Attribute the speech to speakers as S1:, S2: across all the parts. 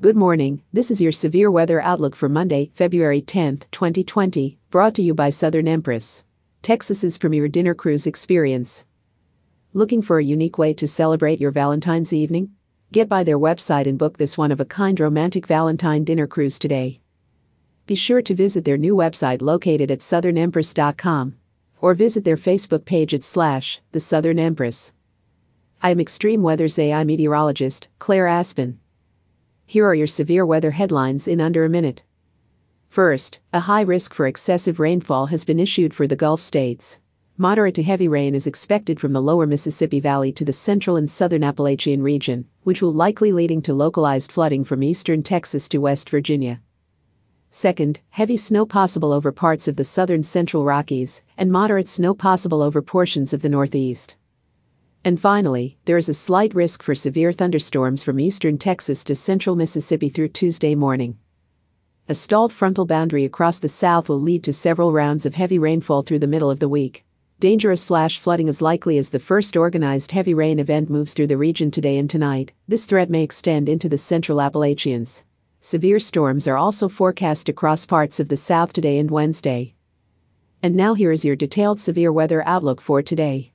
S1: Good morning. This is your severe weather outlook for Monday, February 10, 2020, brought to you by Southern Empress, Texas's premier dinner cruise experience. Looking for a unique way to celebrate your Valentine's evening? Get by their website and book this one of a kind romantic Valentine dinner cruise today. Be sure to visit their new website located at southernempress.com or visit their Facebook page at slash the Southern Empress. I am Extreme Weather's AI meteorologist, Claire Aspen. Here are your severe weather headlines in under a minute. First, a high risk for excessive rainfall has been issued for the Gulf states. Moderate to heavy rain is expected from the lower Mississippi Valley to the central and southern Appalachian region, which will likely leading to localized flooding from eastern Texas to West Virginia. Second, heavy snow possible over parts of the southern central Rockies, and moderate snow possible over portions of the Northeast. And finally, there is a slight risk for severe thunderstorms from eastern Texas to central Mississippi through Tuesday morning. A stalled frontal boundary across the south will lead to several rounds of heavy rainfall through the middle of the week. Dangerous flash flooding is likely as the first organized heavy rain event moves through the region today and tonight. This threat may extend into the central Appalachians. Severe storms are also forecast across parts of the south today and Wednesday. And now here is your detailed severe weather outlook for today.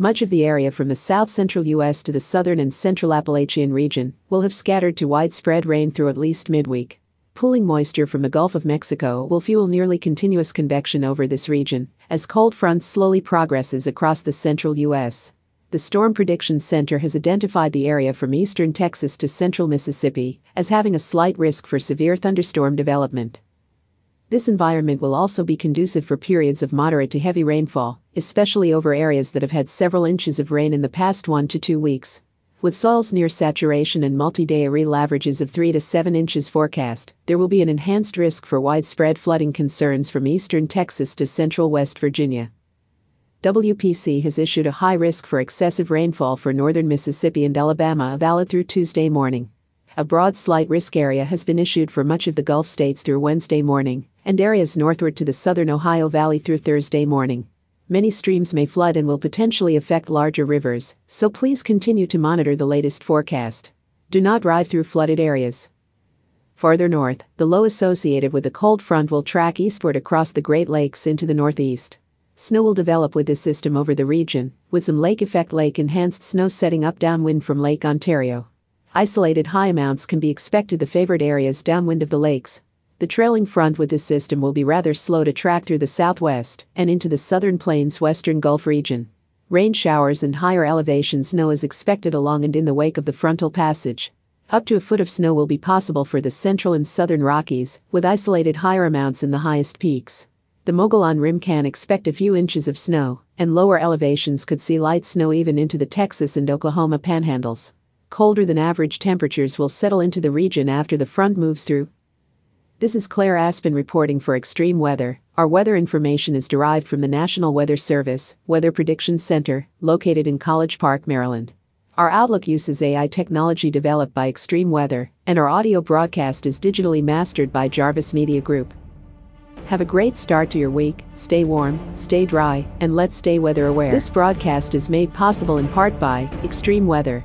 S1: Much of the area from the south central U.S. to the southern and central Appalachian region will have scattered to widespread rain through at least midweek. Pooling moisture from the Gulf of Mexico will fuel nearly continuous convection over this region as cold front slowly progresses across the central U.S. The Storm Prediction Center has identified the area from eastern Texas to central Mississippi as having a slight risk for severe thunderstorm development. This environment will also be conducive for periods of moderate to heavy rainfall, especially over areas that have had several inches of rain in the past one to two weeks. With soils near saturation and multi-day real averages of 3 to 7 inches forecast, there will be an enhanced risk for widespread flooding concerns from eastern Texas to central West Virginia. WPC has issued a high risk for excessive rainfall for northern Mississippi and Alabama valid through Tuesday morning. A broad slight risk area has been issued for much of the Gulf states through Wednesday morning, and areas northward to the southern Ohio Valley through Thursday morning many streams may flood and will potentially affect larger rivers, so please continue to monitor the latest forecast. Do not drive through flooded areas. Farther north, the low associated with the cold front will track eastward across the Great Lakes into the northeast. Snow will develop with this system over the region, with some lake effect lake enhanced snow setting up downwind from Lake Ontario. Isolated high amounts can be expected the favored areas downwind of the lakes, the trailing front with this system will be rather slow to track through the southwest and into the southern plains western Gulf region. Rain showers and higher elevation snow is expected along and in the wake of the frontal passage. Up to a foot of snow will be possible for the central and southern Rockies, with isolated higher amounts in the highest peaks. The Mogollon Rim can expect a few inches of snow, and lower elevations could see light snow even into the Texas and Oklahoma panhandles. Colder than average temperatures will settle into the region after the front moves through, this is Claire Aspen reporting for Extreme Weather. Our weather information is derived from the National Weather Service Weather Prediction Center, located in College Park, Maryland. Our Outlook uses AI technology developed by Extreme Weather, and our audio broadcast is digitally mastered by Jarvis Media Group. Have a great start to your week, stay warm, stay dry, and let's stay weather aware. This broadcast is made possible in part by Extreme Weather.